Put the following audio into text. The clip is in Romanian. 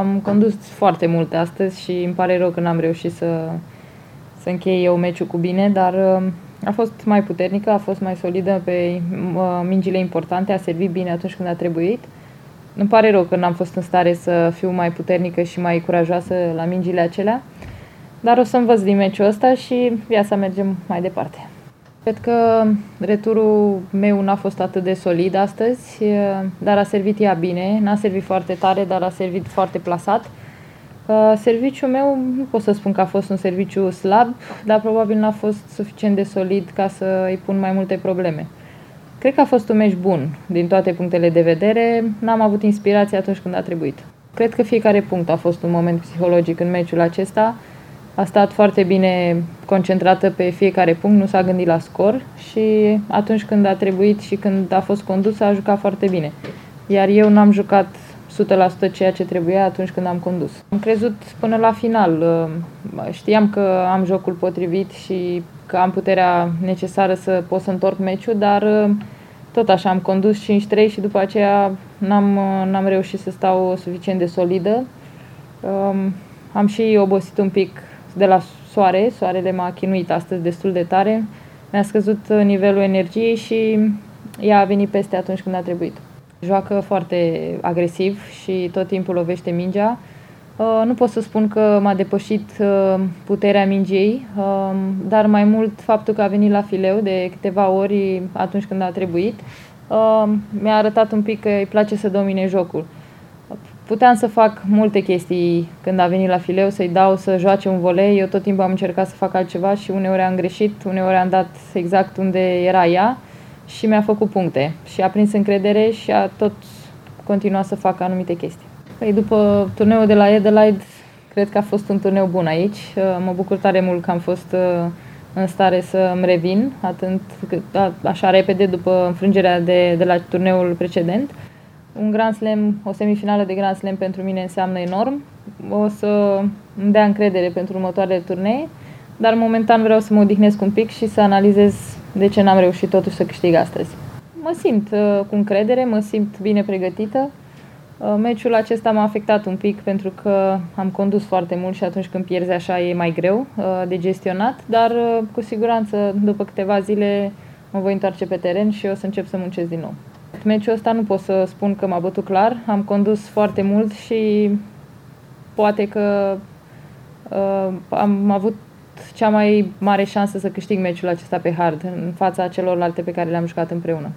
am condus foarte mult astăzi și îmi pare rău că n-am reușit să, să închei eu meciul cu bine, dar uh, a fost mai puternică, a fost mai solidă pe uh, mingile importante, a servit bine atunci când a trebuit. Îmi pare rău că n-am fost în stare să fiu mai puternică și mai curajoasă la mingile acelea, dar o să învăț din meciul ăsta și viața mergem mai departe. Cred că returul meu n-a fost atât de solid astăzi, dar a servit ea bine. N-a servit foarte tare, dar a servit foarte plasat. Serviciul meu, nu pot să spun că a fost un serviciu slab, dar probabil n-a fost suficient de solid ca să îi pun mai multe probleme. Cred că a fost un meci bun din toate punctele de vedere. N-am avut inspirație atunci când a trebuit. Cred că fiecare punct a fost un moment psihologic în meciul acesta a stat foarte bine concentrată pe fiecare punct, nu s-a gândit la scor și atunci când a trebuit și când a fost condus a jucat foarte bine. Iar eu n-am jucat 100% ceea ce trebuia atunci când am condus. Am crezut până la final. Știam că am jocul potrivit și că am puterea necesară să pot să întorc meciul, dar tot așa am condus 5-3 și după aceea n-am, n-am reușit să stau suficient de solidă. Am și obosit un pic de la soare. Soarele m-a chinuit astăzi destul de tare. Mi-a scăzut nivelul energiei și ea a venit peste atunci când a trebuit. Joacă foarte agresiv și tot timpul lovește mingea. Uh, nu pot să spun că m-a depășit uh, puterea mingei, uh, dar mai mult faptul că a venit la fileu de câteva ori atunci când a trebuit mi-a arătat un pic că îi place să domine jocul. Puteam să fac multe chestii când a venit la fileu, să-i dau să joace un volei. Eu tot timpul am încercat să fac altceva și uneori am greșit, uneori am dat exact unde era ea și mi-a făcut puncte. Și a prins încredere și a tot continuat să facă anumite chestii. Păi după turneul de la Adelaide, cred că a fost un turneu bun aici. Mă bucur tare mult că am fost uh, în stare să îmi revin atât, așa repede după înfrângerea de, de la turneul precedent un Grand Slam, o semifinală de Grand Slam pentru mine înseamnă enorm. O să îmi dea încredere pentru următoarele turnee, dar momentan vreau să mă odihnesc un pic și să analizez de ce n-am reușit totuși să câștig astăzi. Mă simt uh, cu încredere, mă simt bine pregătită. Uh, meciul acesta m-a afectat un pic pentru că am condus foarte mult și atunci când pierzi așa e mai greu uh, de gestionat, dar uh, cu siguranță după câteva zile mă voi întoarce pe teren și o să încep să muncesc din nou. Meciul ăsta nu pot să spun că m-a bătut clar, am condus foarte mult și poate că uh, am avut cea mai mare șansă să câștig meciul acesta pe hard în fața celorlalte pe care le-am jucat împreună.